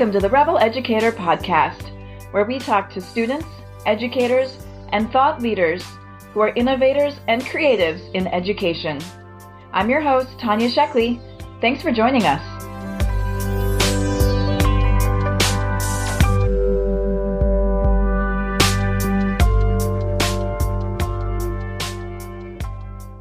Welcome to the Rebel Educator Podcast, where we talk to students, educators, and thought leaders who are innovators and creatives in education. I'm your host, Tanya Sheckley. Thanks for joining us.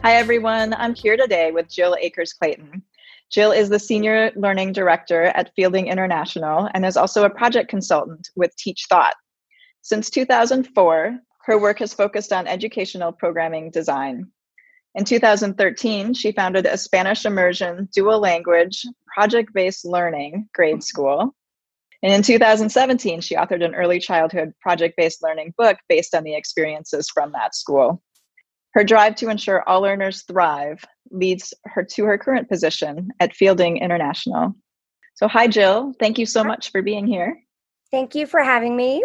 Hi, everyone. I'm here today with Jill Ackers Clayton. Jill is the Senior Learning Director at Fielding International and is also a project consultant with Teach Thought. Since 2004, her work has focused on educational programming design. In 2013, she founded a Spanish immersion dual language project based learning grade school. And in 2017, she authored an early childhood project based learning book based on the experiences from that school. Her drive to ensure all learners thrive leads her to her current position at Fielding International. So, hi, Jill. Thank you so much for being here. Thank you for having me.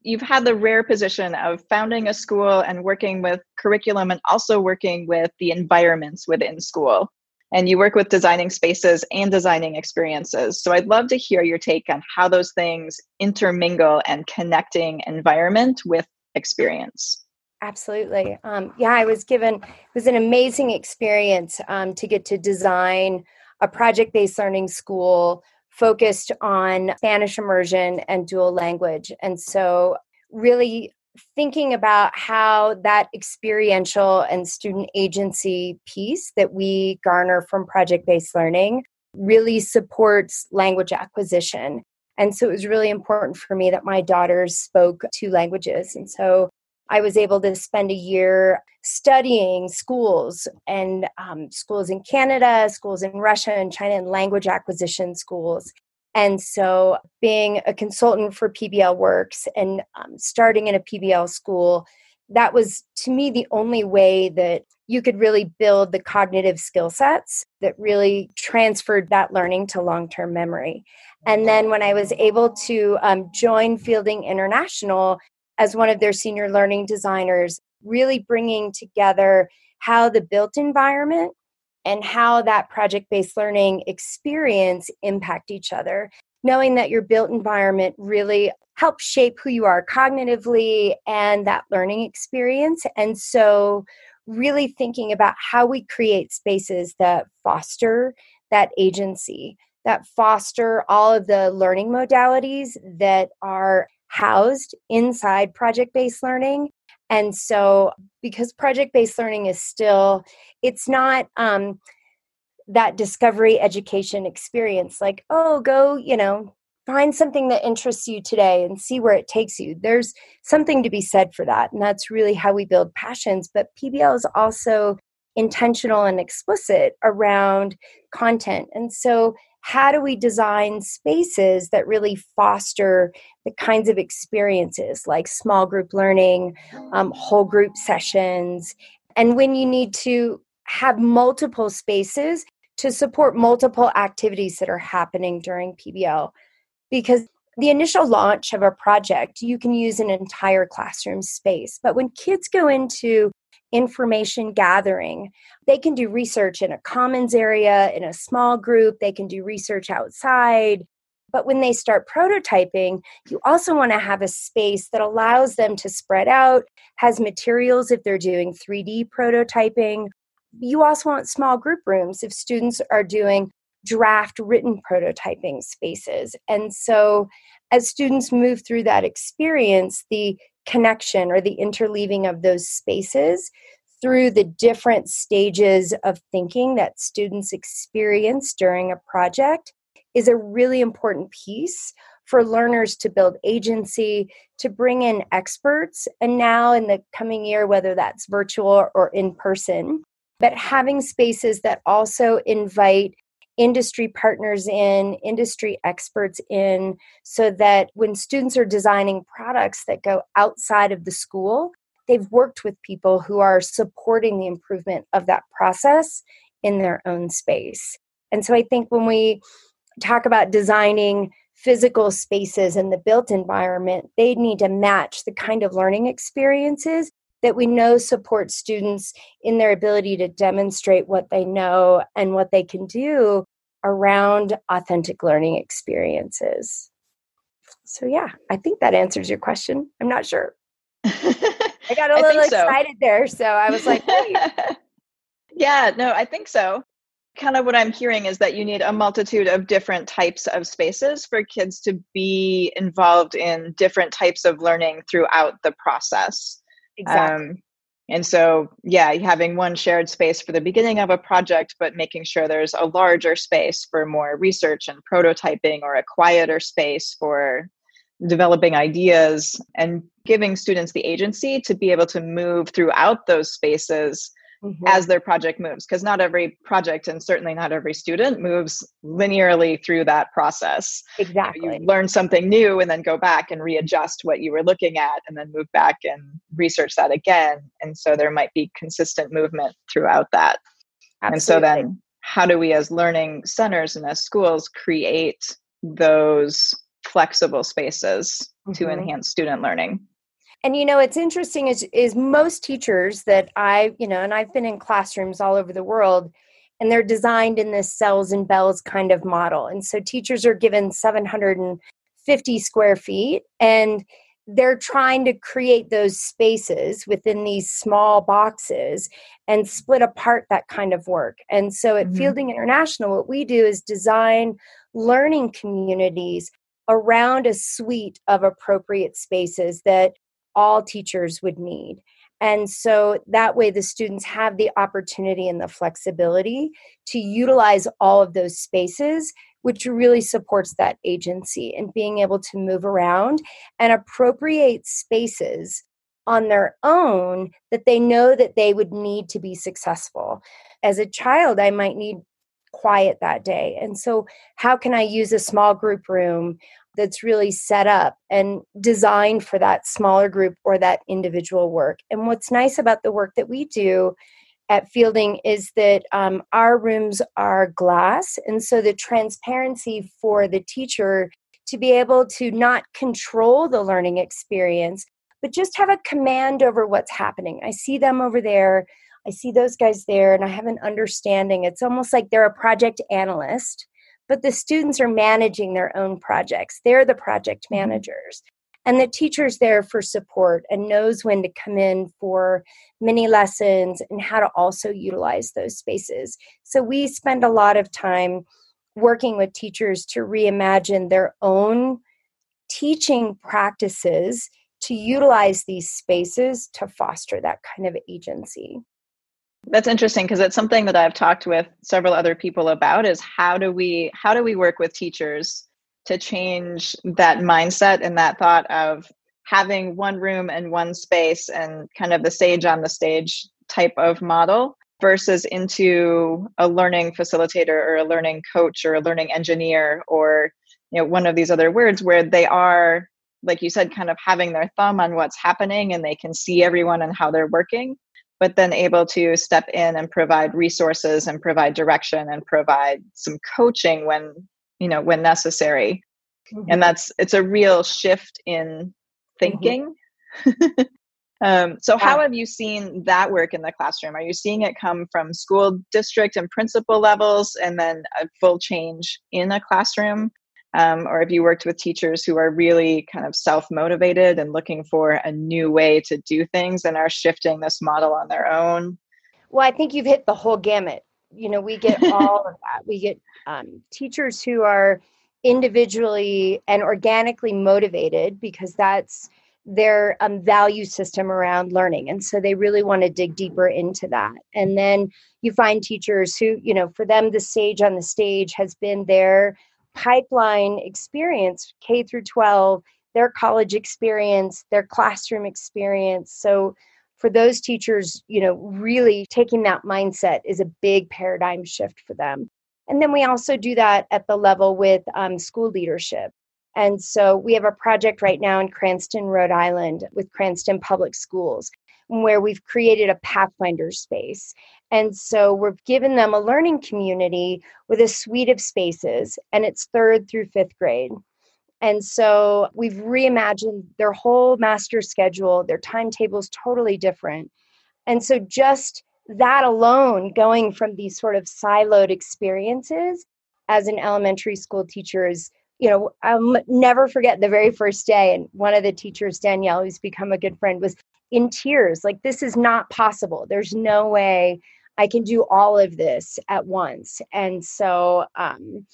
You've had the rare position of founding a school and working with curriculum and also working with the environments within school. And you work with designing spaces and designing experiences. So I'd love to hear your take on how those things intermingle and connecting environment with experience. Absolutely. Um, yeah, I was given, it was an amazing experience um, to get to design a project based learning school focused on Spanish immersion and dual language. And so, really thinking about how that experiential and student agency piece that we garner from project based learning really supports language acquisition. And so it was really important for me that my daughters spoke two languages. And so I was able to spend a year studying schools and um, schools in Canada, schools in Russia and China, and language acquisition schools. And so, being a consultant for PBL Works and um, starting in a PBL school, that was to me the only way that you could really build the cognitive skill sets that really transferred that learning to long term memory. And then, when I was able to um, join Fielding International, as one of their senior learning designers, really bringing together how the built environment and how that project based learning experience impact each other. Knowing that your built environment really helps shape who you are cognitively and that learning experience. And so, really thinking about how we create spaces that foster that agency, that foster all of the learning modalities that are housed inside project based learning. And so because project based learning is still it's not um, that discovery education experience like oh go you know find something that interests you today and see where it takes you. There's something to be said for that and that's really how we build passions. But pbl is also intentional and explicit around content. And so how do we design spaces that really foster the kinds of experiences like small group learning, um, whole group sessions, and when you need to have multiple spaces to support multiple activities that are happening during PBL. Because the initial launch of a project, you can use an entire classroom space. But when kids go into information gathering. They can do research in a commons area, in a small group, they can do research outside. But when they start prototyping, you also want to have a space that allows them to spread out, has materials if they're doing 3D prototyping. You also want small group rooms if students are doing draft written prototyping spaces. And so, as students move through that experience, the connection or the interleaving of those spaces through the different stages of thinking that students experience during a project is a really important piece for learners to build agency, to bring in experts, and now in the coming year, whether that's virtual or in person, but having spaces that also invite industry partners in, industry experts in, so that when students are designing products that go outside of the school, they've worked with people who are supporting the improvement of that process in their own space. And so I think when we talk about designing physical spaces in the built environment, they need to match the kind of learning experiences that we know support students in their ability to demonstrate what they know and what they can do around authentic learning experiences. So, yeah, I think that answers your question. I'm not sure. I got a little excited so. there. So I was like, yeah, no, I think so. Kind of what I'm hearing is that you need a multitude of different types of spaces for kids to be involved in different types of learning throughout the process. Exactly. Um, and so, yeah, having one shared space for the beginning of a project, but making sure there's a larger space for more research and prototyping or a quieter space for developing ideas and giving students the agency to be able to move throughout those spaces mm-hmm. as their project moves because not every project and certainly not every student moves linearly through that process exactly you, learn something new and then go back and readjust what you were looking at and then move back and research that again and so there might be consistent movement throughout that Absolutely. and so then how do we as learning centers and as schools create those flexible spaces mm-hmm. to enhance student learning and you know it's interesting is is most teachers that i you know and i've been in classrooms all over the world and they're designed in this cells and bells kind of model and so teachers are given 750 square feet and they're trying to create those spaces within these small boxes and split apart that kind of work. And so at mm-hmm. Fielding International, what we do is design learning communities around a suite of appropriate spaces that all teachers would need. And so that way, the students have the opportunity and the flexibility to utilize all of those spaces, which really supports that agency and being able to move around and appropriate spaces on their own that they know that they would need to be successful. As a child, I might need quiet that day. And so, how can I use a small group room that's really set up and designed for that smaller group or that individual work. And what's nice about the work that we do at Fielding is that um, our rooms are glass, and so the transparency for the teacher to be able to not control the learning experience, but just have a command over what's happening. I see them over there. I see those guys there, and I have an understanding. It's almost like they're a project analyst but the students are managing their own projects. They're the project mm-hmm. managers. And the teacher's there for support and knows when to come in for mini lessons and how to also utilize those spaces. So we spend a lot of time working with teachers to reimagine their own teaching practices to utilize these spaces to foster that kind of agency. That's interesting because it's something that I've talked with several other people about is how do we how do we work with teachers to change that mindset and that thought of having one room and one space and kind of the sage on the stage type of model versus into a learning facilitator or a learning coach or a learning engineer or you know one of these other words where they are like you said kind of having their thumb on what's happening and they can see everyone and how they're working but then able to step in and provide resources and provide direction and provide some coaching when you know when necessary mm-hmm. and that's it's a real shift in mm-hmm. thinking mm-hmm. um, so how have you seen that work in the classroom are you seeing it come from school district and principal levels and then a full change in a classroom um, or have you worked with teachers who are really kind of self motivated and looking for a new way to do things and are shifting this model on their own? Well, I think you've hit the whole gamut. You know, we get all of that. We get um, teachers who are individually and organically motivated because that's their um, value system around learning. And so they really want to dig deeper into that. And then you find teachers who, you know, for them, the sage on the stage has been their pipeline experience K through 12, their college experience, their classroom experience. So for those teachers, you know, really taking that mindset is a big paradigm shift for them. And then we also do that at the level with um, school leadership. And so we have a project right now in Cranston, Rhode Island with Cranston Public Schools where we've created a Pathfinder space. And so we've given them a learning community with a suite of spaces, and it's third through fifth grade. And so we've reimagined their whole master schedule, their timetable is totally different. And so just that alone, going from these sort of siloed experiences as an elementary school teacher is you know i'll never forget the very first day and one of the teachers danielle who's become a good friend was in tears like this is not possible there's no way i can do all of this at once and so um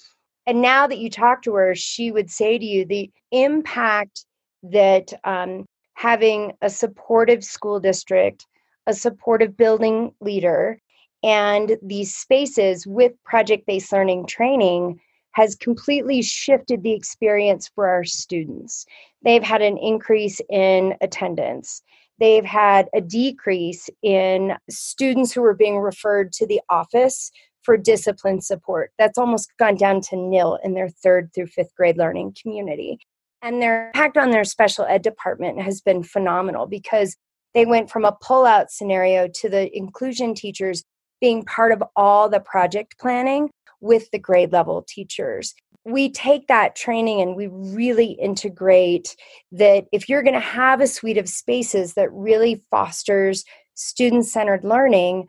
and now that you talk to her she would say to you the impact that um, having a supportive school district a supportive building leader and these spaces with project based learning training has completely shifted the experience for our students. They've had an increase in attendance. They've had a decrease in students who are being referred to the office for discipline support. That's almost gone down to nil in their third through fifth grade learning community. And their impact on their special ed department has been phenomenal because they went from a pull-out scenario to the inclusion teachers being part of all the project planning with the grade level teachers. We take that training and we really integrate that if you're going to have a suite of spaces that really fosters student centered learning,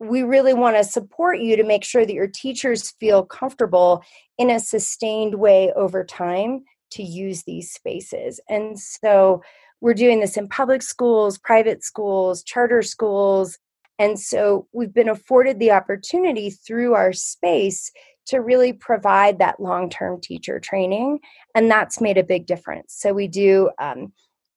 we really want to support you to make sure that your teachers feel comfortable in a sustained way over time to use these spaces. And so we're doing this in public schools, private schools, charter schools. And so we've been afforded the opportunity through our space to really provide that long term teacher training. And that's made a big difference. So we do um,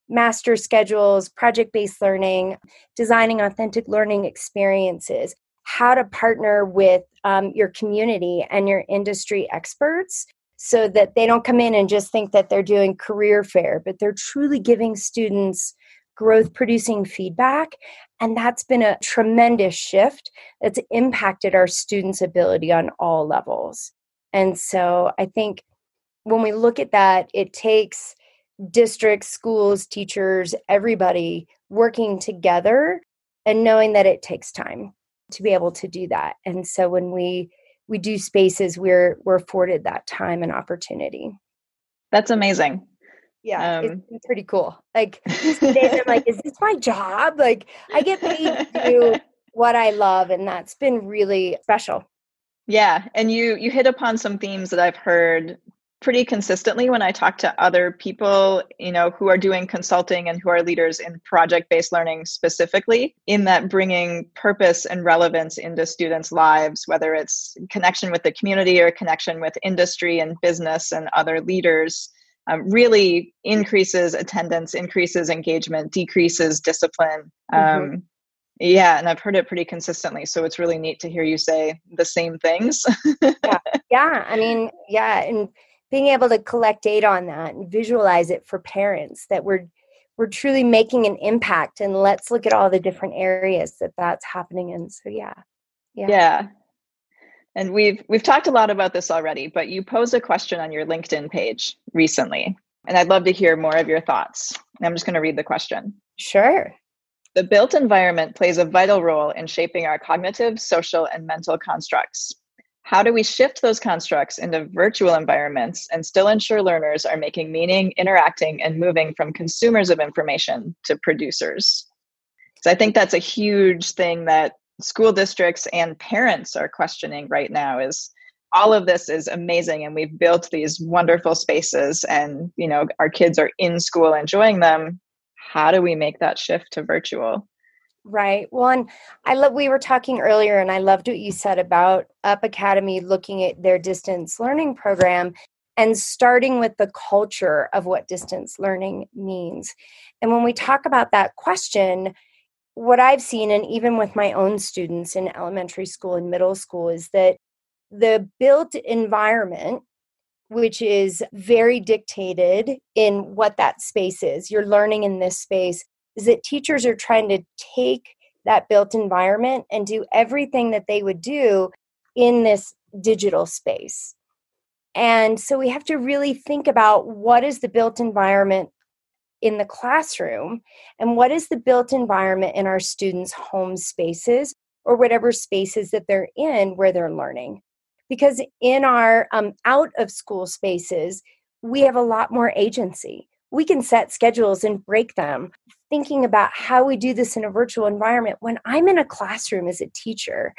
master schedules, project based learning, designing authentic learning experiences, how to partner with um, your community and your industry experts so that they don't come in and just think that they're doing career fair, but they're truly giving students growth producing feedback. And that's been a tremendous shift that's impacted our students' ability on all levels. And so I think when we look at that, it takes districts, schools, teachers, everybody working together and knowing that it takes time to be able to do that. And so when we we do spaces we're we're afforded that time and opportunity. That's amazing. Yeah, um, it's pretty cool. Like these days I'm like, is this my job? Like I get paid to do what I love, and that's been really special. Yeah, and you you hit upon some themes that I've heard pretty consistently when I talk to other people, you know, who are doing consulting and who are leaders in project-based learning specifically, in that bringing purpose and relevance into students' lives, whether it's connection with the community or connection with industry and business and other leaders. Um, really increases attendance, increases engagement, decreases discipline. Mm-hmm. Um, yeah, and I've heard it pretty consistently. So it's really neat to hear you say the same things. yeah. yeah, I mean, yeah, and being able to collect data on that and visualize it for parents that we're we're truly making an impact and let's look at all the different areas that that's happening in so yeah yeah yeah and we've we've talked a lot about this already but you posed a question on your linkedin page recently and i'd love to hear more of your thoughts. I'm just going to read the question. Sure. The built environment plays a vital role in shaping our cognitive social and mental constructs. How do we shift those constructs into virtual environments and still ensure learners are making meaning, interacting, and moving from consumers of information to producers? So I think that's a huge thing that school districts and parents are questioning right now is all of this is amazing and we've built these wonderful spaces and you know our kids are in school enjoying them how do we make that shift to virtual Right. Well, and I love, we were talking earlier, and I loved what you said about Up Academy looking at their distance learning program and starting with the culture of what distance learning means. And when we talk about that question, what I've seen, and even with my own students in elementary school and middle school, is that the built environment which is very dictated in what that space is. You're learning in this space is that teachers are trying to take that built environment and do everything that they would do in this digital space. And so we have to really think about what is the built environment in the classroom and what is the built environment in our students' home spaces or whatever spaces that they're in where they're learning. Because in our um, out of school spaces, we have a lot more agency we can set schedules and break them. Thinking about how we do this in a virtual environment. When I'm in a classroom as a teacher,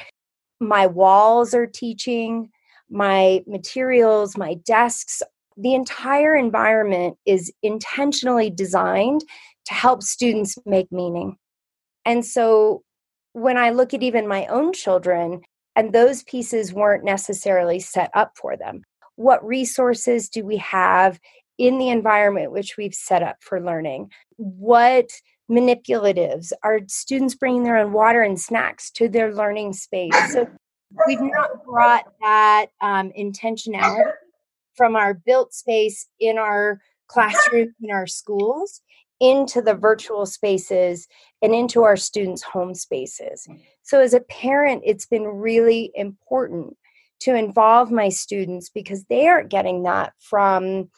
my walls are teaching, my materials, my desks, the entire environment is intentionally designed to help students make meaning. And so when I look at even my own children, and those pieces weren't necessarily set up for them, what resources do we have in the environment which we've set up for learning? What manipulatives are students bringing their own water and snacks to their learning space? So we've not brought that um, intentionality from our built space in our classroom in our schools into the virtual spaces and into our students' home spaces. So, as a parent, it's been really important to involve my students because they aren't getting that from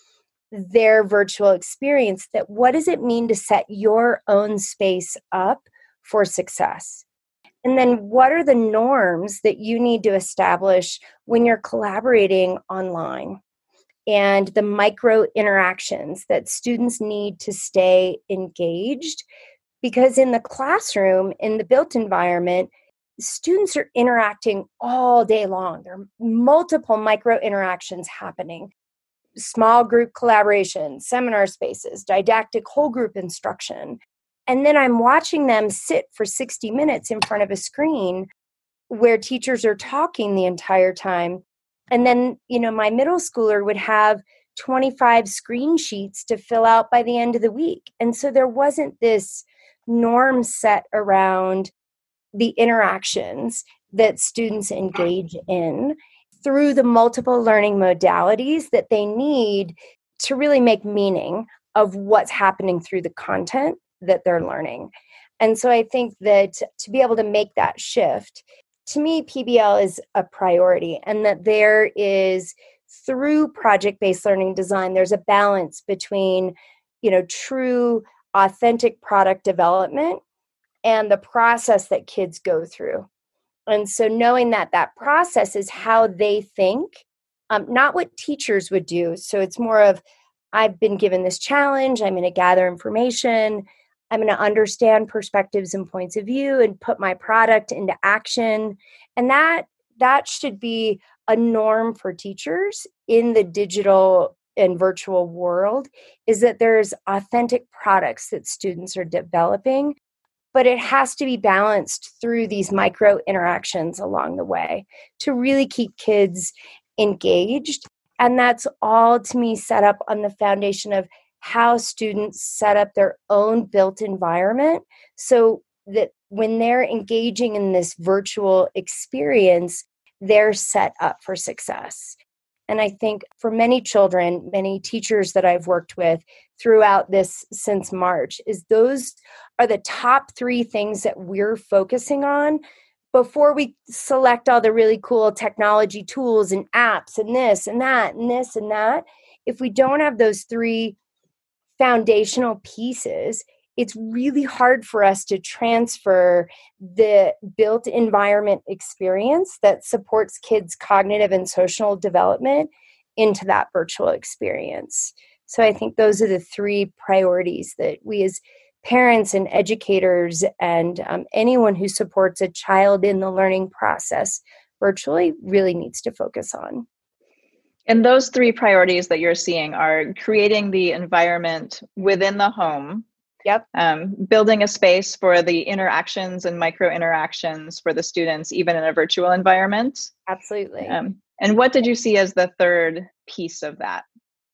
their virtual experience. That what does it mean to set your own space up for success? And then, what are the norms that you need to establish when you're collaborating online? And the micro interactions that students need to stay engaged. Because in the classroom, in the built environment, students are interacting all day long. There are multiple micro interactions happening small group collaboration, seminar spaces, didactic whole group instruction. And then I'm watching them sit for 60 minutes in front of a screen where teachers are talking the entire time and then you know my middle schooler would have 25 screen sheets to fill out by the end of the week and so there wasn't this norm set around the interactions that students engage in through the multiple learning modalities that they need to really make meaning of what's happening through the content that they're learning. And so I think that to be able to make that shift to me, PBL is a priority, and that there is through project based learning design, there's a balance between, you know, true, authentic product development and the process that kids go through. And so, knowing that that process is how they think, um, not what teachers would do. So, it's more of, I've been given this challenge, I'm going to gather information, I'm going to understand perspectives and points of view and put my product into action. And that that should be a norm for teachers in the digital and virtual world is that there's authentic products that students are developing but it has to be balanced through these micro interactions along the way to really keep kids engaged and that's all to me set up on the foundation of how students set up their own built environment so that when they're engaging in this virtual experience, they're set up for success. And I think for many children, many teachers that I've worked with throughout this since March, is those are the top three things that we're focusing on before we select all the really cool technology tools and apps and this and that and this and that. If we don't have those three foundational pieces, it's really hard for us to transfer the built environment experience that supports kids' cognitive and social development into that virtual experience. So I think those are the three priorities that we as parents and educators and um, anyone who supports a child in the learning process virtually really needs to focus on. And those three priorities that you're seeing are creating the environment within the home. Yep. Um, building a space for the interactions and micro interactions for the students, even in a virtual environment. Absolutely. Um, and what did you see as the third piece of that?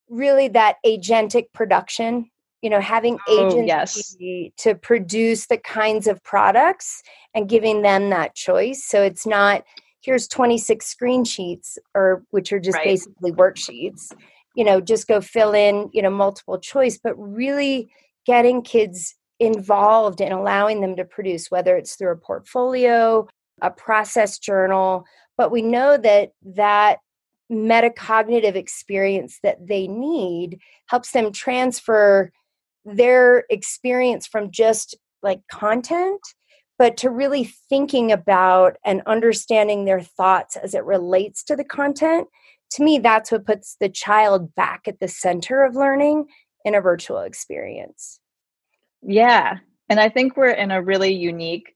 Really, that agentic production. You know, having oh, agency yes. to produce the kinds of products and giving them that choice. So it's not here's 26 screen sheets or which are just right. basically worksheets you know just go fill in you know multiple choice but really getting kids involved and allowing them to produce whether it's through a portfolio a process journal but we know that that metacognitive experience that they need helps them transfer their experience from just like content but to really thinking about and understanding their thoughts as it relates to the content to me that's what puts the child back at the center of learning in a virtual experience. Yeah and i think we're in a really unique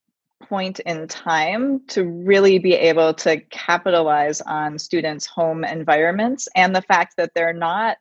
point in time to really be able to capitalize on students' home environments and the fact that they're not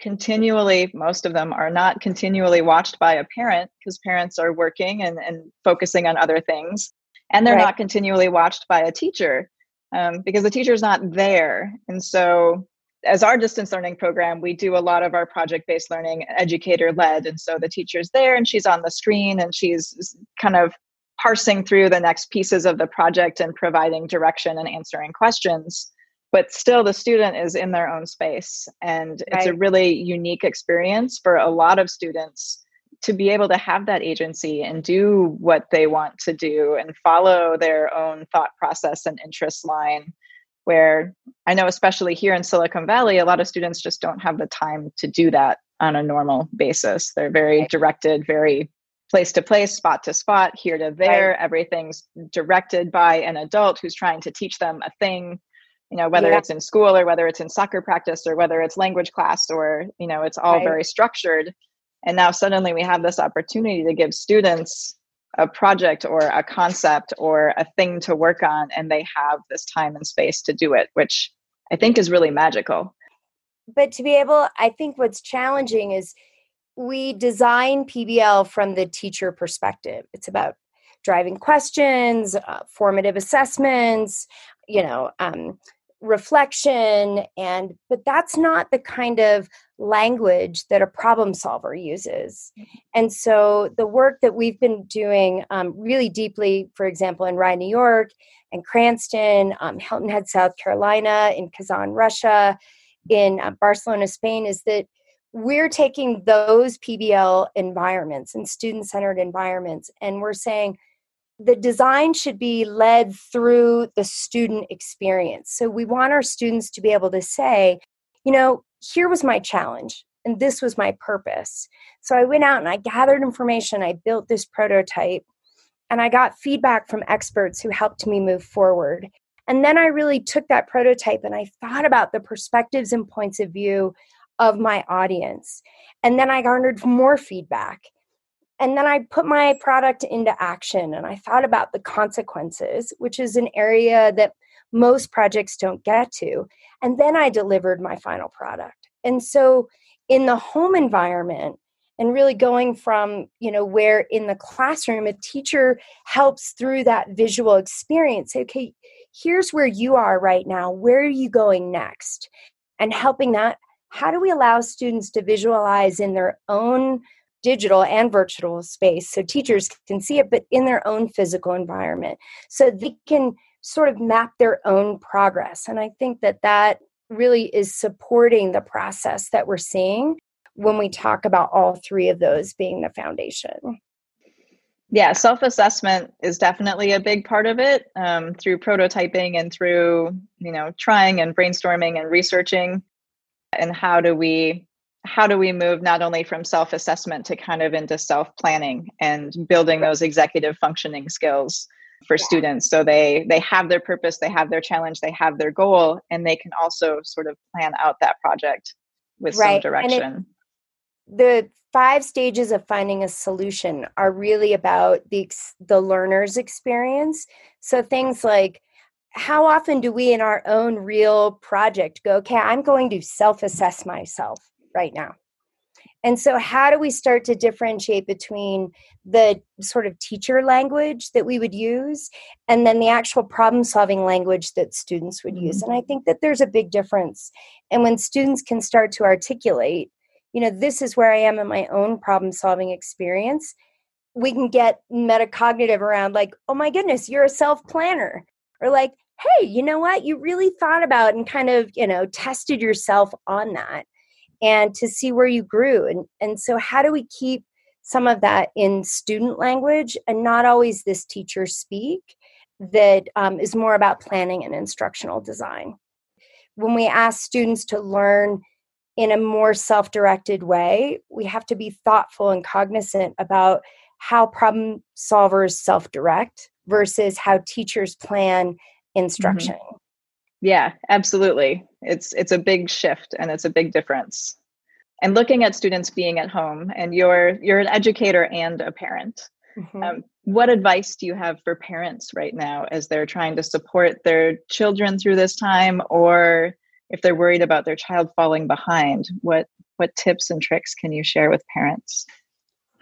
continually, most of them are not continually watched by a parent because parents are working and, and focusing on other things. And they're right. not continually watched by a teacher um, because the teacher's not there. And so as our distance learning program, we do a lot of our project based learning educator led. And so the teacher's there and she's on the screen and she's kind of parsing through the next pieces of the project and providing direction and answering questions. But still, the student is in their own space. And it's a really unique experience for a lot of students to be able to have that agency and do what they want to do and follow their own thought process and interest line where I know, especially here in Silicon Valley, a lot of students just don't have the time to do that on a normal basis. They're very directed, very place to place, spot to spot, here to there. Right. Everything's directed by an adult who's trying to teach them a thing, you know, whether yeah. it's in school or whether it's in soccer practice or whether it's language class or, you know, it's all right. very structured. And now suddenly we have this opportunity to give students a project or a concept or a thing to work on and they have this time and space to do it which i think is really magical but to be able i think what's challenging is we design pbl from the teacher perspective it's about driving questions uh, formative assessments you know um, reflection and but that's not the kind of language that a problem solver uses. And so the work that we've been doing um, really deeply for example in rye new york and cranston um, hilton head south carolina in kazan russia in uh, barcelona spain is that we're taking those pbl environments and student-centered environments and we're saying the design should be led through the student experience. So we want our students to be able to say, you know, here was my challenge and this was my purpose. So I went out and I gathered information, I built this prototype, and I got feedback from experts who helped me move forward. And then I really took that prototype and I thought about the perspectives and points of view of my audience. And then I garnered more feedback and then I put my product into action and I thought about the consequences, which is an area that most projects don't get to. And then I delivered my final product. And so in the home environment, and really going from you know where in the classroom a teacher helps through that visual experience okay here's where you are right now where are you going next and helping that how do we allow students to visualize in their own digital and virtual space so teachers can see it but in their own physical environment. So they can sort of map their own progress and i think that that really is supporting the process that we're seeing when we talk about all three of those being the foundation. Yeah self-assessment is definitely a big part of it um, through prototyping and through you know trying and brainstorming and researching and how do we how do we move not only from self assessment to kind of into self planning and building those executive functioning skills for students? So they they have their purpose they have their challenge they have their goal and they can also sort of plan out that project with right. some direction. It, the five stages of finding a solution are really about the the learner's experience. So things like how often do we in our own real project go okay i'm going to self assess myself right now. And so, how do we start to differentiate between the sort of teacher language that we would use and then the actual problem solving language that students would use? Mm-hmm. And I think that there's a big difference. And when students can start to articulate, you know, this is where I am in my own problem solving experience, we can get metacognitive around, like, oh my goodness, you're a self planner. Or like, hey, you know what? You really thought about and kind of, you know, tested yourself on that and to see where you grew. And, and so, how do we keep some of that in student language and not always this teacher speak that um, is more about planning and instructional design? When we ask students to learn in a more self directed way, we have to be thoughtful and cognizant about how problem solvers self direct versus how teachers plan mm-hmm. instruction. Mm-hmm. Yeah, absolutely. It's it's a big shift and it's a big difference. And looking at students being at home and you're you're an educator and a parent. Mm-hmm. Um, what advice do you have for parents right now as they're trying to support their children through this time, or if they're worried about their child falling behind? What what tips and tricks can you share with parents?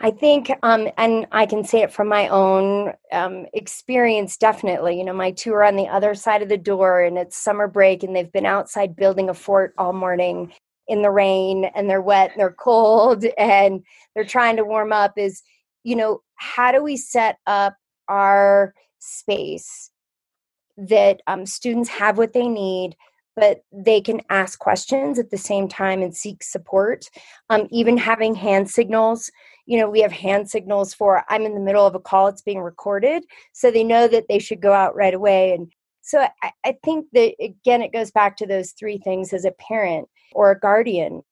I think, um, and I can say it from my own um, experience, definitely. You know, my two are on the other side of the door and it's summer break and they've been outside building a fort all morning in the rain and they're wet and they're cold and they're trying to warm up. Is, you know, how do we set up our space that um, students have what they need but they can ask questions at the same time and seek support. Um, even having hand signals, you know, we have hand signals for I'm in the middle of a call, it's being recorded, so they know that they should go out right away. And so I, I think that again, it goes back to those three things as a parent or a guardian.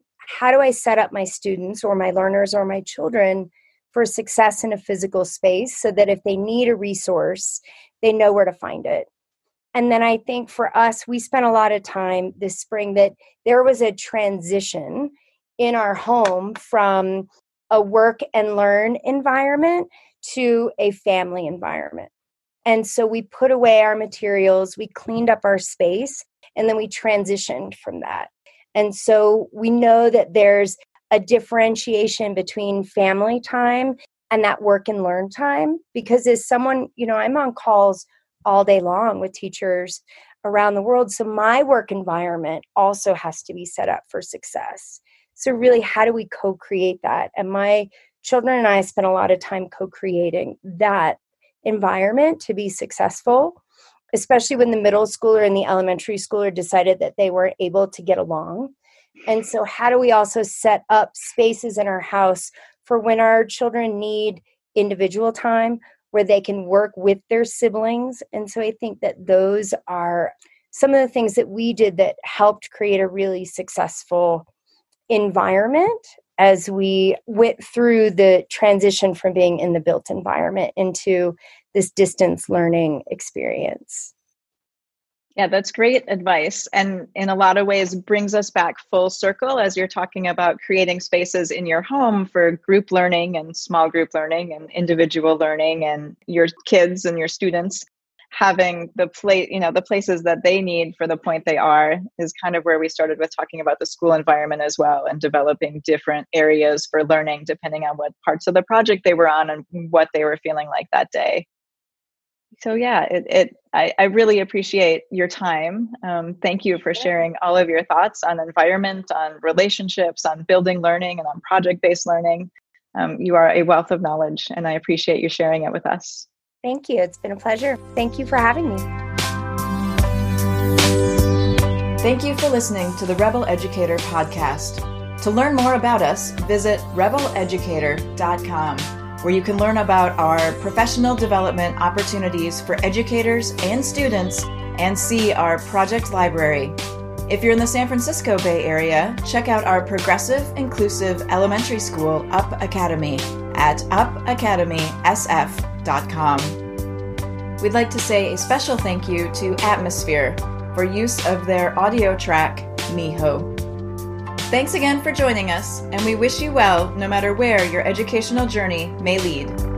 How do I set up my students or my learners or my children for success in a physical space so that if they need a resource, they know where to find it? And then I think for us, we spent a lot of time this spring that there was a transition in our home from a work and learn environment to a family environment. And so we put away our materials, we cleaned up our space, and then we transitioned from that. And so we know that there's a differentiation between family time and that work and learn time because as someone, you know, I'm on calls all day long with teachers around the world. So my work environment also has to be set up for success. So, really, how do we co create that? And my children and I spent a lot of time co creating that environment to be successful, especially when the middle schooler and the elementary schooler decided that they weren't able to get along. And so, how do we also set up spaces in our house for when our children need individual time where they can work with their siblings. And so I think that those are some of the things that we did that helped create a really successful environment as we went through the transition from being in the built environment into this distance learning experience. Yeah, that's great advice. And in a lot of ways, brings us back full circle as you're talking about creating spaces in your home for group learning and small group learning and individual learning and your kids and your students having the place you know the places that they need for the point they are is kind of where we started with talking about the school environment as well and developing different areas for learning depending on what parts of the project they were on and what they were feeling like that day so yeah it, it I, I really appreciate your time. Um, thank you for sharing all of your thoughts on environment on relationships on building learning and on project-based learning. Um, you are a wealth of knowledge and i appreciate you sharing it with us. Thank you. It's been a pleasure. Thank you for having me. Thank you for listening to the rebel educator podcast. To learn more about us visit rebeleducator.com where you can learn about our professional development opportunities for educators and students and see our project library. If you're in the San Francisco Bay Area, check out our progressive, inclusive elementary school, Up Academy, at upacademysf.com. We'd like to say a special thank you to Atmosphere for use of their audio track, Miho. Thanks again for joining us, and we wish you well no matter where your educational journey may lead.